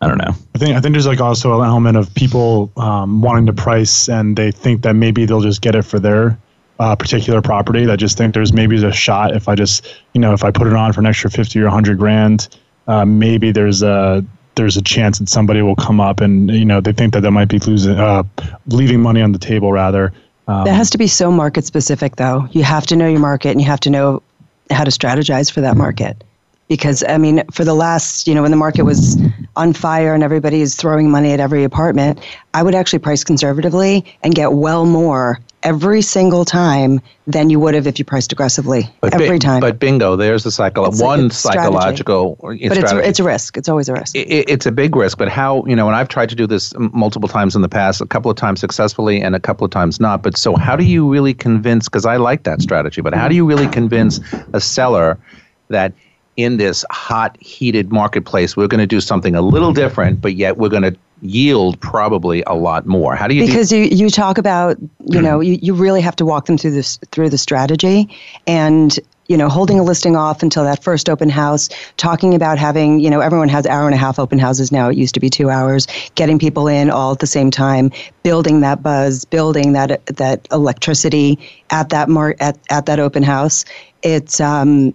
I don't know. I think I think there's like also an element of people um, wanting to price, and they think that maybe they'll just get it for their uh, particular property. That just think there's maybe a shot if I just you know if I put it on for an extra fifty or hundred grand, uh, maybe there's a there's a chance that somebody will come up and you know they think that they might be losing uh, leaving money on the table rather. Um, that has to be so market specific, though. You have to know your market and you have to know how to strategize for that market. Because, I mean, for the last, you know, when the market was on fire and everybody is throwing money at every apartment, I would actually price conservatively and get well more every single time than you would have if you priced aggressively. But every bi- time. But bingo, there's the psycho. It's- one it's strategy. psychological. but it's, it's a risk. It's always a risk. it, it's a big risk, but how, you know, and I've tried to do this multiple times in the past, a couple of times successfully and a couple of times not. But so, how do you really convince? Because I like that strategy, but how do you really convince a seller that in this hot, heated marketplace, we're going to do something a little different, but yet we're going to yield probably a lot more? How do you? do- because you, you talk about you know you, you really have to walk them through this through the strategy and you know holding a listing off until that first open house talking about having you know everyone has hour and a half open houses now it used to be two hours getting people in all at the same time building that buzz building that that electricity at that mar- at, at that open house it's um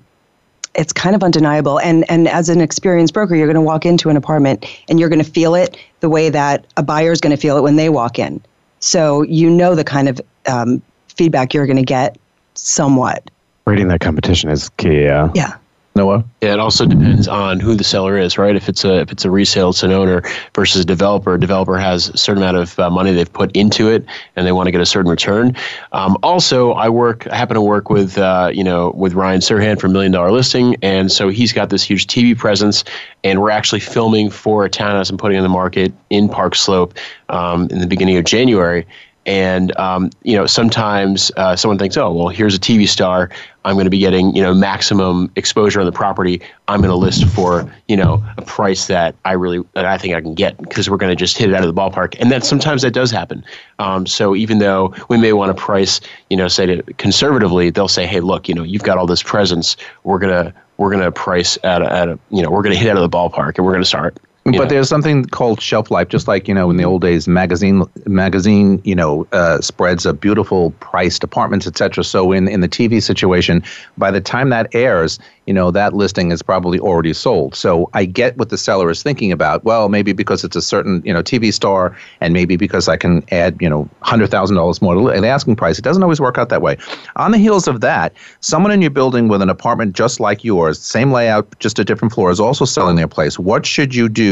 it's kind of undeniable. And and as an experienced broker, you're going to walk into an apartment and you're going to feel it the way that a buyer is going to feel it when they walk in. So you know the kind of um, feedback you're going to get somewhat. Rating that competition is key. Yeah. Yeah. Noah. Yeah, it also depends on who the seller is, right? If it's a if it's a resale, it's an owner versus a developer. A developer has a certain amount of uh, money they've put into it, and they want to get a certain return. Um, also, I work, I happen to work with uh, you know with Ryan Serhant for Million Dollar Listing, and so he's got this huge TV presence, and we're actually filming for a townhouse and putting on the market in Park Slope um, in the beginning of January. And um, you know, sometimes uh, someone thinks, "Oh, well, here's a TV star. I'm going to be getting you know maximum exposure on the property. I'm going to list for you know a price that I really that I think I can get because we're going to just hit it out of the ballpark." And that sometimes that does happen. Um, so even though we may want to price, you know, say to conservatively, they'll say, "Hey, look, you know, you've got all this presence. We're gonna we're gonna price at a, at a you know we're gonna hit out of the ballpark and we're gonna start." But know. there's something called shelf life, just like you know in the old days, magazine magazine you know uh, spreads of beautiful priced apartments, etc. So in in the TV situation, by the time that airs, you know that listing is probably already sold. So I get what the seller is thinking about. Well, maybe because it's a certain you know TV star, and maybe because I can add you know hundred thousand dollars more to the asking price. It doesn't always work out that way. On the heels of that, someone in your building with an apartment just like yours, same layout, just a different floor, is also selling their place. What should you do?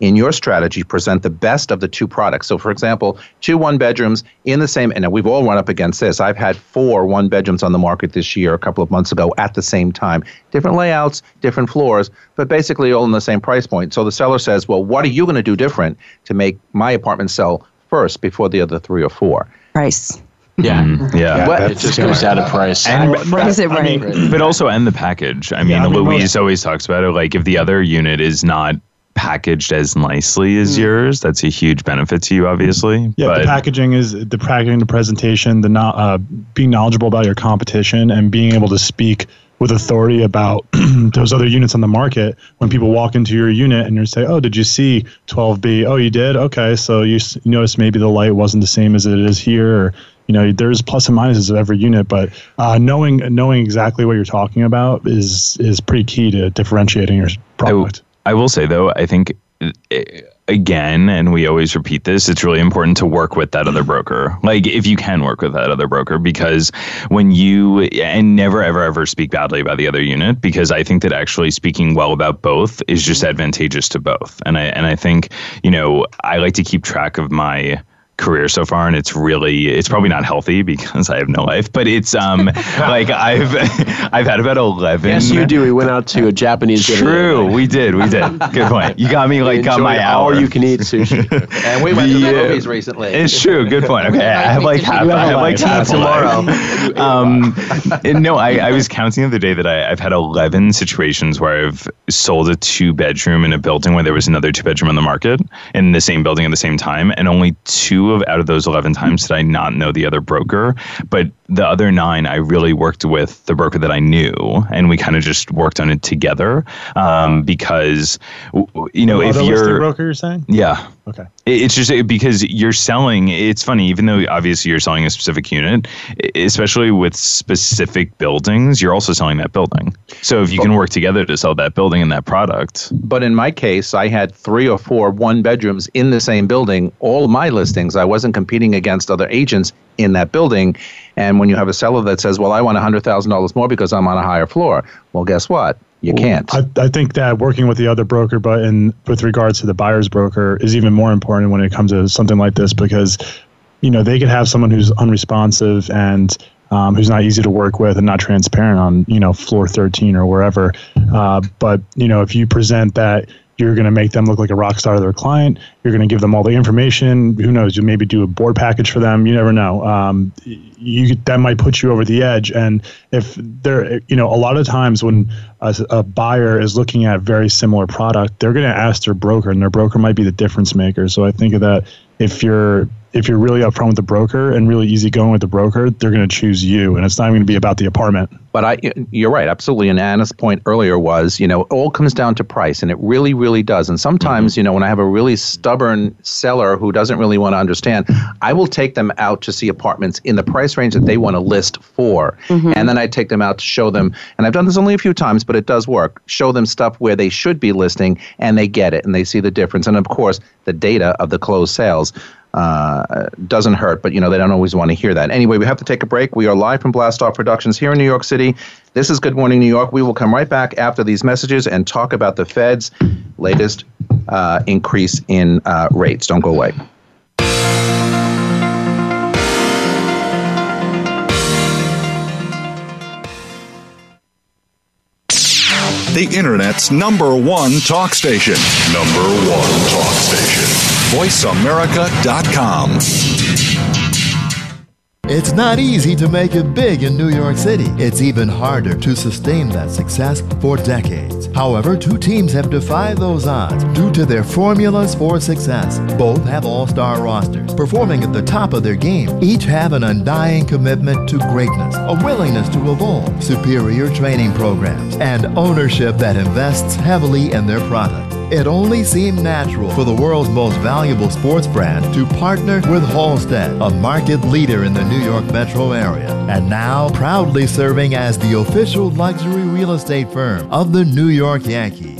In your strategy present the best of the two products. So, for example, two one bedrooms in the same, and we've all run up against this. I've had four one bedrooms on the market this year, a couple of months ago, at the same time. Different layouts, different floors, but basically all in the same price point. So the seller says, Well, what are you going to do different to make my apartment sell first before the other three or four? Price. Yeah, Mm, yeah. What? It just goes down to price. And, Is it right? but also and the package. I mean, I mean, Louise most- always talks about it. Like if the other unit is not packaged as nicely as yours, that's a huge benefit to you, obviously. Yeah, but the packaging is the packaging, the presentation, the not uh, being knowledgeable about your competition, and being able to speak with authority about *clears throat* those other units on the market. When people walk into your unit and you say, "Oh, did you see 12B? Oh, you did. Okay, so you, s- you notice maybe the light wasn't the same as it is here." Or, you know, there's plus and minuses of every unit, but uh, knowing knowing exactly what you're talking about is is pretty key to differentiating your product. I will say though, I think eh, again, and we always repeat this, it's really important to work with that other broker. Like if you can work with that other broker, because when you and never ever ever speak badly about the other unit, because I think that actually speaking well about both is just advantageous to both. And I and I think you know I like to keep track of my career so far and it's really it's probably not healthy because I have no life but it's um *laughs* like I've *laughs* I've had about 11 Yes, you do. We went out to a *laughs* Japanese dinner. True, we did, we did. Good point. You got me like on my hour. all you can eat sushi. And we went to the Yeah. movies recently. It's true. Good point. Okay, I have like half. I have like half tomorrow. Um, and no, I, I was counting the other day that I, I've had eleven situations where I've sold a two bedroom in a building where there was another two bedroom on the market in the same building at the same time, and only two of out of those eleven times did I not know the other broker, but the other nine I really worked with the broker that I knew, and we kind of just worked on it together um, because w- w- you know if Other you're broker, you're saying? yeah. Okay. It's just because you're selling. It's funny, even though obviously you're selling a specific unit, especially with specific buildings, you're also selling that building. So if you can work together to sell that building and that product, But in my case, I had three or four one bedrooms in the same building. All my listings, I wasn't competing against other agents in that building. And when you have a seller that says, "Well, I want hundred thousand dollars more because I'm on a higher floor," well, guess what? You can't. I, I think that working with the other broker, but in with regards to the buyer's broker, is even more important when it comes to something like this because, you know, they could have someone who's unresponsive and um, who's not easy to work with and not transparent on you know floor 13 or wherever. Uh, but you know, if you present that you're going to make them look like a rock star to their client. You're going to give them all the information. Who knows? You maybe do a board package for them. You never know. Um, you that might put you over the edge. And if they're, you know, a lot of times when a, a buyer is looking at very similar product, they're going to ask their broker, and their broker might be the difference maker. So I think of that if you're if you're really upfront with the broker and really easy going with the broker, they're going to choose you, and it's not even going to be about the apartment. But I, you're right, absolutely. And Anna's point earlier was, you know, it all comes down to price, and it really, really does. And sometimes, you know, when I have a really stubborn seller who doesn't really want to understand, I will take them out to see apartments in the price range that they want to list for, mm-hmm. and then I take them out to show them. And I've done this only a few times, but it does work. Show them stuff where they should be listing, and they get it, and they see the difference. And of course, the data of the closed sales uh, doesn't hurt, but you know they don't always want to hear that. Anyway, we have to take a break. We are live from Blast Off Productions here in New York City. This is Good Morning New York. We will come right back after these messages and talk about the Fed's latest uh, increase in uh, rates. Don't go away. The Internet's number one talk station. Number one talk station. VoiceAmerica.com. It's not easy to make it big in New York City. It's even harder to sustain that success for decades. However, two teams have defied those odds due to their formulas for success. Both have all star rosters, performing at the top of their game. Each have an undying commitment to greatness, a willingness to evolve, superior training programs, and ownership that invests heavily in their product. It only seemed natural for the world's most valuable sports brand to partner with Halstead, a market leader in the New York metro area, and now proudly serving as the official luxury real estate firm of the New York Yankees.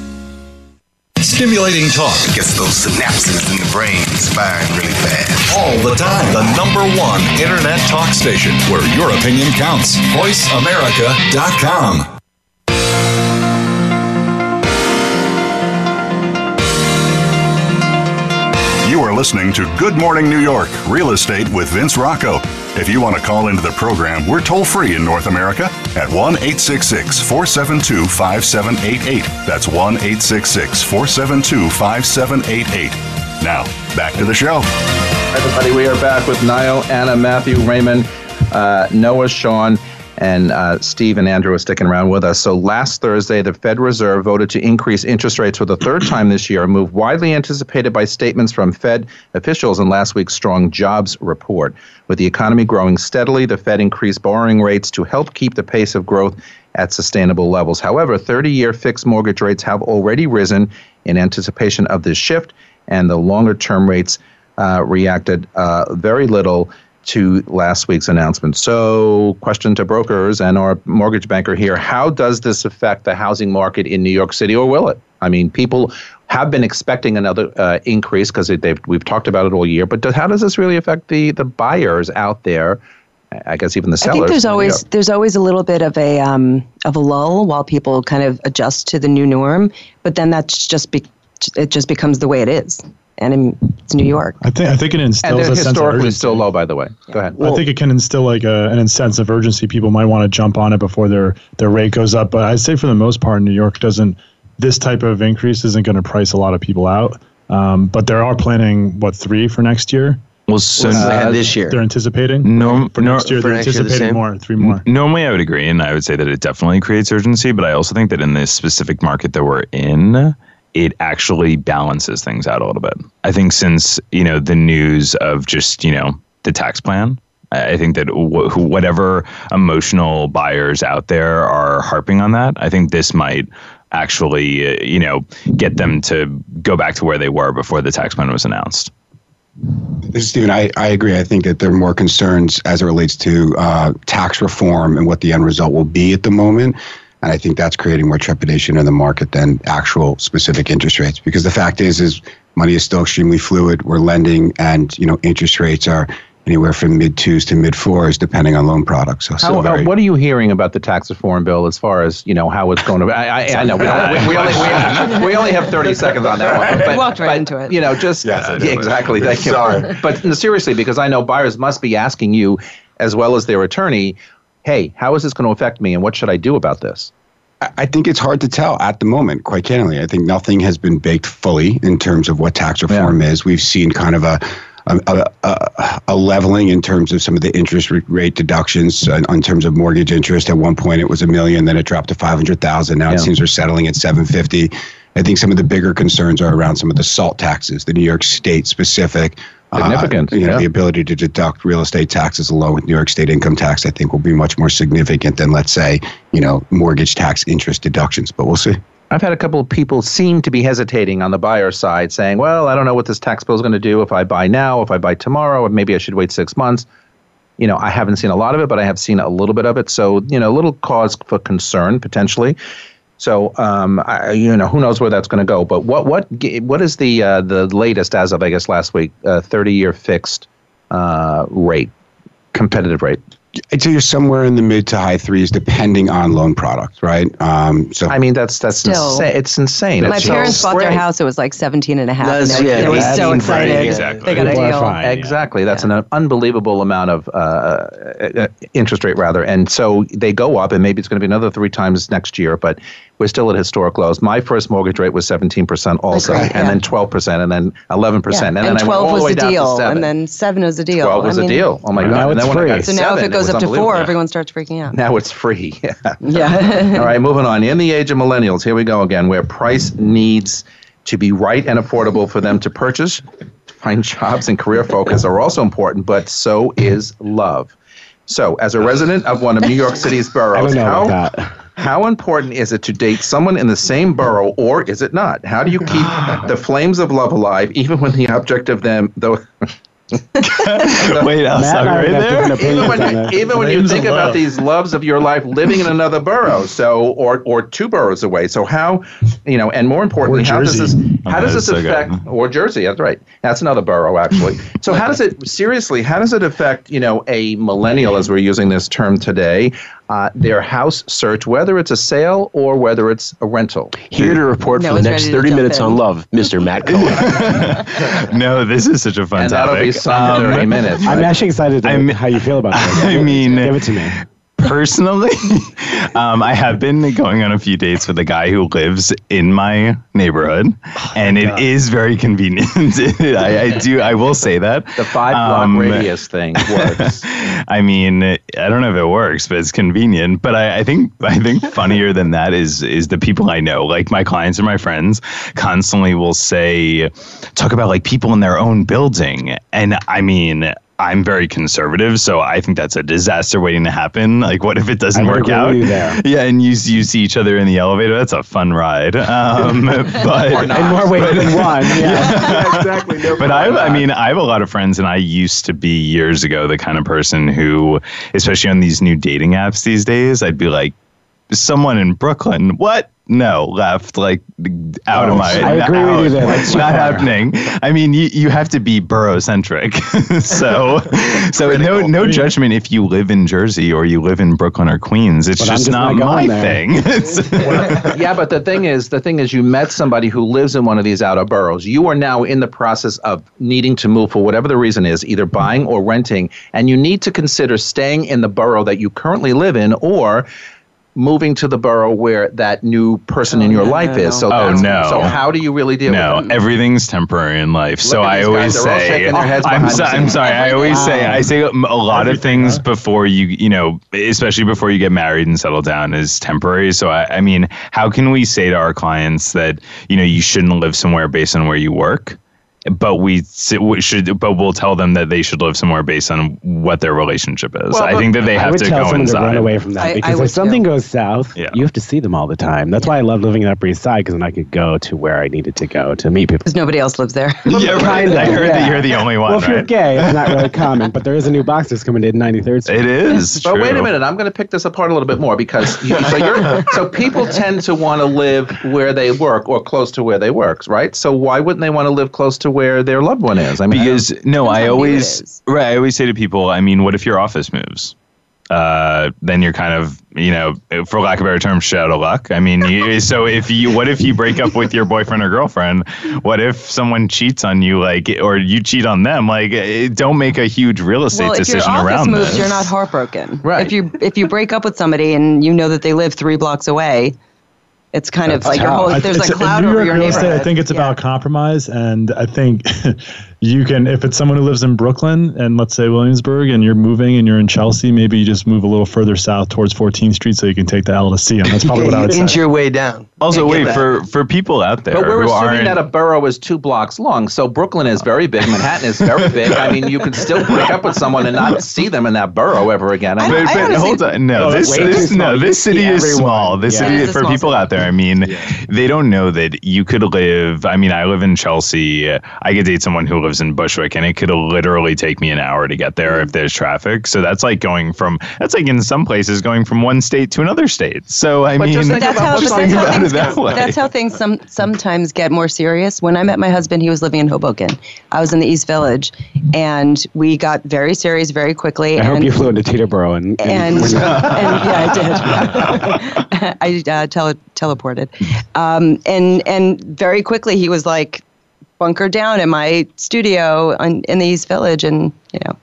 Stimulating talk gets those synapses in the brain firing really fast. all the time. The number one internet talk station where your opinion counts. VoiceAmerica.com. You are listening to Good Morning New York Real Estate with Vince Rocco. If you want to call into the program, we're toll free in North America at 1 866 472 5788. That's 1 866 472 5788. Now, back to the show. Everybody, we are back with Niall, Anna, Matthew, Raymond, uh, Noah, Sean, and uh, Steve and Andrew are sticking around with us. So last Thursday, the Fed Reserve voted to increase interest rates for the third time this year, a move widely anticipated by statements from Fed officials in last week's strong jobs report. With the economy growing steadily, the Fed increased borrowing rates to help keep the pace of growth at sustainable levels. However, 30 year fixed mortgage rates have already risen in anticipation of this shift, and the longer term rates uh, reacted uh, very little to last week's announcement. So, question to brokers and our mortgage banker here how does this affect the housing market in New York City, or will it? I mean, people have been expecting another uh, increase because we've talked about it all year. But how does this really affect the the buyers out there? I guess even the sellers. I think there's always there's always a little bit of a um, of a lull while people kind of adjust to the new norm, but then that's just be, it just becomes the way it is, and in, it's New York. I think I think it instills and a they're sense of historically urgency. still low, by the way. Go ahead. I think it can instill like a, an sense of urgency. People might want to jump on it before their their rate goes up. But I'd say for the most part, New York doesn't. This type of increase isn't going to price a lot of people out. Um, but they are planning what three for next year. Well, so What they had this year. They're anticipating. No, for no, next year for they're next year the anticipating more, three more. Normally, I would agree, and I would say that it definitely creates urgency. But I also think that in this specific market that we're in, it actually balances things out a little bit. I think since you know the news of just you know the tax plan, I think that wh- whatever emotional buyers out there are harping on that, I think this might actually uh, you know get them to go back to where they were before the tax plan was announced. Stephen. I, I agree. I think that there are more concerns as it relates to uh, tax reform and what the end result will be at the moment. And I think that's creating more trepidation in the market than actual specific interest rates. Because the fact is, is money is still extremely fluid. We're lending, and you know, interest rates are anywhere from mid twos to mid fours, depending on loan products. So, How, still very, what are you hearing about the tax reform bill as far as you know how it's going to? I, I, I know we, don't, we, we only, we, we only have thirty seconds on that one. But, walked right but, into it. You know, just Yes, I yeah, exactly. Thank you. Sorry. But seriously, because I know buyers must be asking you, as well as their attorney, "Hey, how is this going to affect me, and what should I do about this?" I- think it's hard to tell at the moment, quite candidly. I think nothing has been baked fully in terms of what tax reform is. We've seen kind of a a, a, a, leveling in terms of some of the interest rate deductions uh, in terms of mortgage interest. At one point, it was a million, then it dropped to five hundred thousand. Now Yeah. it seems we're settling at seven fifty. I think some of the bigger concerns are around some of the SALT taxes, the New York State specific. Uh, Significant, you know, yeah. the ability to deduct real estate taxes along with New York State income tax, I think, will be much more significant than, let's say, you know, mortgage tax interest deductions. But we'll see. I've had a couple of people seem to be hesitating on the buyer side, saying, "Well, I don't know what this tax bill is going to do if I buy now, if I buy tomorrow, or maybe I should wait six months." you know, I haven't seen a lot of it, but I have seen a little bit of it. So, you know, a little cause for concern potentially. So, um, I, you know, who knows where that's going to go? But what what what is the uh, the latest as of I guess last week? Thirty year fixed uh, rate, competitive rate. I'd say you're somewhere in the mid to high threes, depending on loan product, right? Um, so I mean, that's that's Still. insane. It's insane. My It's parents so bought their house. It was like 17 and a half. That's- and they, yeah, they were that's so right, excited. exactly. They got a deal. fine, Exactly. That's an unbelievable amount of uh, uh, interest rate, rather. And so they go up, and maybe it's going to be another three times next year, but we're still at historic lows. My first mortgage rate was 17% also, right, and yeah. then 12%, and then 11%. Yeah. And And, then I went 12 all the was way the deal, and then 7 was the deal. 12 was I a mean, deal. Oh my And God. now and it's then when I free. got So now if seven, it goes was up to 4, unbelievable. everyone starts freaking out. Now it's free. *laughs* Yeah. Yeah. *laughs* All right, moving on. In the age of millennials, here we go again, where price needs to be right and affordable for them to purchase. Find jobs and career focus are also important, but so is love. So, as a resident of one of New York City's boroughs, I don't know how, how important is it to date someone in the same borough, or is it not? How do you keep *sighs* the flames of love alive, even when the object of them, though? *laughs* Wait, I'll Matt stop right there. even when, you, even when you think about love. these loves of your life living in another borough, so or or two boroughs away. So how, you know, and more importantly, how does this how Oh, does this that's so good. affect or Jersey? That's right. That's another borough actually. so how does it seriously? How does it affect you know a millennial as we're using this term today? Uh, their house search, whether it's a sale or whether it's a rental. Here to report No for the next 30 minutes in. on love, Mr. Matt *laughs* Cohen. no, this is such a fun And that'll topic. be some Um, 30 minutes. I'm actually excited to I'm- how you feel about *laughs* this. I mean, give it to me. Personally, *laughs* um, I have been going on a few dates with a guy who lives in my neighborhood, and it is very convenient. *laughs* I, I do. I will say that the five block Um, radius thing works. *laughs* I mean, I don't know if it works, but it's convenient. But I, I think I think funnier than that is is the people I know, like my clients and my friends, constantly will say, talk about like people in their own building, and I mean. I'm very conservative, so I think that's a disaster waiting to happen. Like, what if it doesn't I work out? there. Yeah, and you you see each other in the elevator. That's a fun ride. Um, *laughs* but In more *laughs* ways than one. *laughs* Yeah. exactly. No but I, I mean, I have a lot of friends, and I used to be years ago the kind of person who, especially on these new dating apps these days, I'd be like, someone in Brooklyn, what? No, left, like out of Oh, my. I agree with out. you there. It's not happening. I mean, you, you have to be borough centric. *laughs* so, so no no judgment if you live in Jersey or you live in Brooklyn or Queens. It's just, just not, not my there. thing. *laughs* Yeah, but the thing is, the thing is, you met somebody who lives in one of these outer boroughs. You are now in the process of needing to move for whatever the reason is, either buying or renting, and you need to consider staying in the borough that you currently live in, or moving to the borough where that new person in oh, your no, life no, is. So. Oh, that's- no. So how do you really deal no, with that? everything's temporary in life. so I always guys, say, shaking their heads I'm, so, I'm sorry. I always say, I say a lot of things huh? before you, you know, especially before you get married and settle down is temporary. So I, I mean, how can we say to our clients that you know you shouldn't live somewhere based on where you work? But we we should, but we'll tell them that they should live somewhere based on what their relationship is. Well, I think that they I have would to tell go someone to run away from that I- I because would if something too. goes south, Yeah. you have to see them all the time. That's why I love living in the Upper East Side because then I could go to where I needed to go to meet people. Because nobody else lives there. *laughs* Yeah, right. Kinda, I heard yeah. that you're the only one. well, if you're gay, it's not really *laughs* common, but there is a new box that's coming in 93rd Street. It is. But wait a minute, I'm going to pick this apart a little bit more because you, so you're *laughs* so people tend to want to live where they work or close to where they work, right? So why wouldn't they want to live close to where their loved one is? I mean, because no, I how new it always right. I always say to people, I mean, what if your office moves? Uh, then you're kind of, you know, for lack of a better term, shit out of luck. I mean, you, *laughs* so if you, what if you break up with your boyfriend or girlfriend? What if someone cheats on you, like, or you cheat on them? Like, eh, don't make a huge real estate well, if your decision office around moves, this. you're not heartbroken. Right. If you if you break up with somebody and you know that they live three blocks away, it's kind uh, of like your whole there's it's- a cloud in New over York your real estate, neighborhood. I think it's Yeah. about compromise, and I think *laughs* you can, if it's someone who lives in Brooklyn and let's say Williamsburg, and you're moving and you're in Chelsea, maybe you just move a little further south towards 14th Street so you can take the L to see them. That's probably what I would Inch say. your way down. also, wait that. for for people out there But we're who assuming aren't. that a borough is two blocks long. So Brooklyn is very big. Manhattan is very big. I mean, you could still break up with someone and not see them in that borough ever again. I mean, But, I but honestly- hold on, no, Oh, this, this no, this city is everyone. small. This Yeah. city It is for small people city. out there. I mean, they don't know that you could live. I mean, I live in Chelsea. I could date someone who lives in Bushwick, and it could literally take me an hour to get there if there's traffic. So that's like going from that's like in some places going from one state to another state. So I But mean, just think that's how, just think that's about things it that go. way. That's how things some sometimes get more serious. When I met my husband, he was living in Hoboken. I was in the East Village, and we got very serious very quickly. I and, hope you flew into Teterboro and, and, and yeah, I did. *laughs* I uh, tele- teleported, um, and and very quickly he was like bunkered down in my studio on, in the East Village, and you know.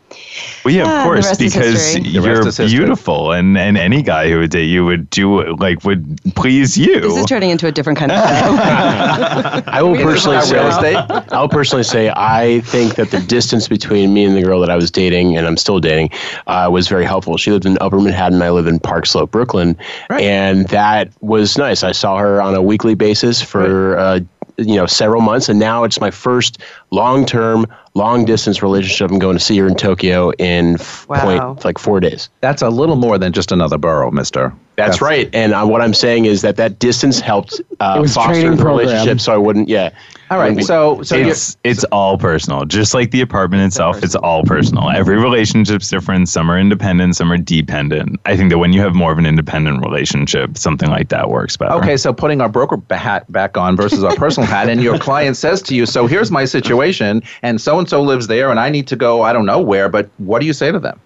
Well, yeah, Ah, of the course, because history. The rest you're beautiful, and and any guy who would date you would do like would please you. This is turning into a different kind of. *laughs* I will personally say. I will *laughs* personally say, I think that the distance between me and the girl that I was dating, and I'm still dating, uh, was very helpful. She lived in Upper Manhattan. I live in Park Slope, Brooklyn, and that was nice. I saw her on a weekly basis for. Uh, you know, several months, and now it's my first long-term, long-distance relationship. I'm going to see her in Tokyo in f- Wow. point like four days. That's a little more than just another borough, Mister. That's, right. And uh, what I'm saying is that that distance helped uh, It was foster the relationship, so I wouldn't. Yeah. All right. So, so you're- it's it's all personal, just like the apartment itself. It's all personal. Every relationship's different. Some are independent, some are dependent. I think that when you have more of an independent relationship, something like that works better. Okay, so putting our broker hat back on versus our personal hat, and your client says to you, "So here's my situation, and so and so lives there, and I need to go. I don't know where, but what do you say to them?"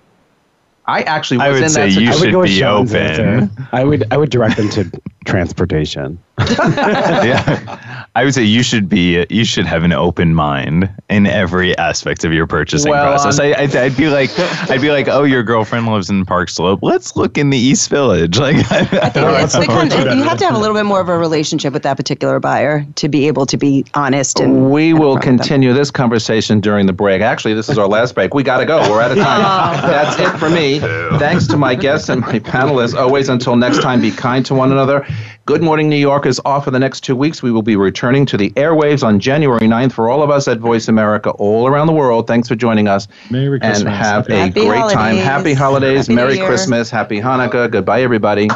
I actually was I would in say that you I situation. would should go with be Sean's open. answer. *laughs* I would I would direct them to transportation. *laughs* *laughs* yeah, I would say you should be you should have an open mind in every aspect of your purchasing Well, process. on- I, I'd, I'd be like, I'd be like, oh, your girlfriend lives in Park Slope. Let's look in the East Village. *laughs* Like, I think it's the kind of, you have to have a little bit more of a relationship with that particular buyer to be able to be honest and We will upfront them. continue this conversation during the break. Actually, this is our last break. We got to go. We're out of time. That's it for me. Thanks to my guests and my panelists. Always until next time, be kind to one another. Good Morning New York is off for the next two weeks. We will be returning to the airwaves on January 9th for all of us at Voice America all around the world. Thanks for joining us. Merry And Christmas. have a Happy great time. holidays. Happy holidays. Happy New Merry Christmas. Happy Hanukkah. Goodbye, everybody.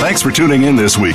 Thanks for tuning in this week.